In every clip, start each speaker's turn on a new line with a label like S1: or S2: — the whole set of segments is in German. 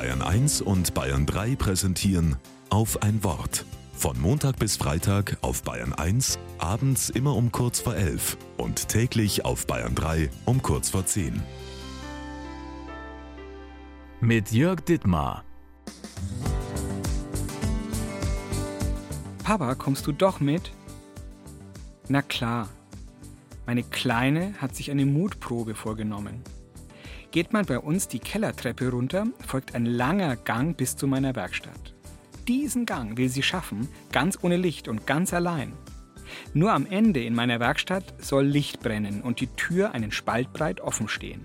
S1: Bayern 1 und Bayern 3 präsentieren auf ein Wort. Von Montag bis Freitag auf Bayern 1, abends immer um kurz vor 11 und täglich auf Bayern 3 um kurz vor 10.
S2: Mit Jörg Dittmar.
S3: Papa, kommst du doch mit? Na klar. Meine Kleine hat sich eine Mutprobe vorgenommen. Geht man bei uns die Kellertreppe runter, folgt ein langer Gang bis zu meiner Werkstatt. Diesen Gang will sie schaffen, ganz ohne Licht und ganz allein. Nur am Ende in meiner Werkstatt soll Licht brennen und die Tür einen Spalt breit offen stehen.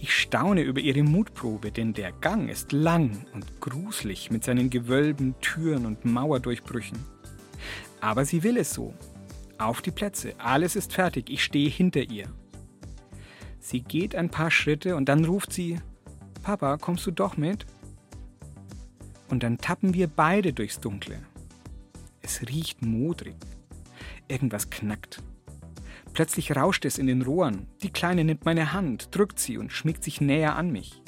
S3: Ich staune über ihre Mutprobe, denn der Gang ist lang und gruselig mit seinen Gewölben, Türen und Mauerdurchbrüchen. Aber sie will es so. Auf die Plätze, alles ist fertig, ich stehe hinter ihr. Sie geht ein paar Schritte und dann ruft sie, Papa, kommst du doch mit? Und dann tappen wir beide durchs Dunkle. Es riecht modrig. Irgendwas knackt. Plötzlich rauscht es in den Rohren. Die Kleine nimmt meine Hand, drückt sie und schmiegt sich näher an mich.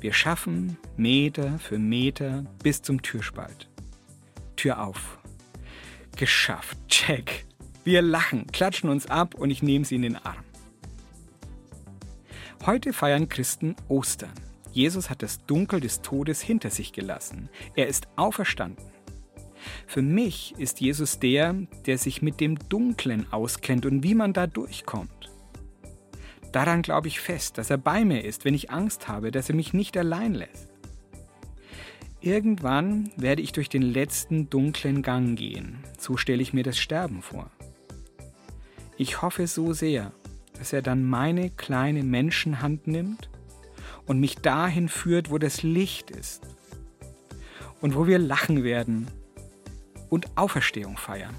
S3: Wir schaffen Meter für Meter bis zum Türspalt. Tür auf. Geschafft. Check. Wir lachen, klatschen uns ab und ich nehme sie in den Arm. Heute feiern Christen Ostern. Jesus hat das Dunkel des Todes hinter sich gelassen. Er ist auferstanden. Für mich ist Jesus der, der sich mit dem Dunklen auskennt und wie man da durchkommt. Daran glaube ich fest, dass er bei mir ist, wenn ich Angst habe, dass er mich nicht allein lässt. Irgendwann werde ich durch den letzten dunklen Gang gehen, so stelle ich mir das Sterben vor. Ich hoffe so sehr, dass er dann meine kleine Menschenhand nimmt und mich dahin führt, wo das Licht ist und wo wir lachen werden und Auferstehung feiern.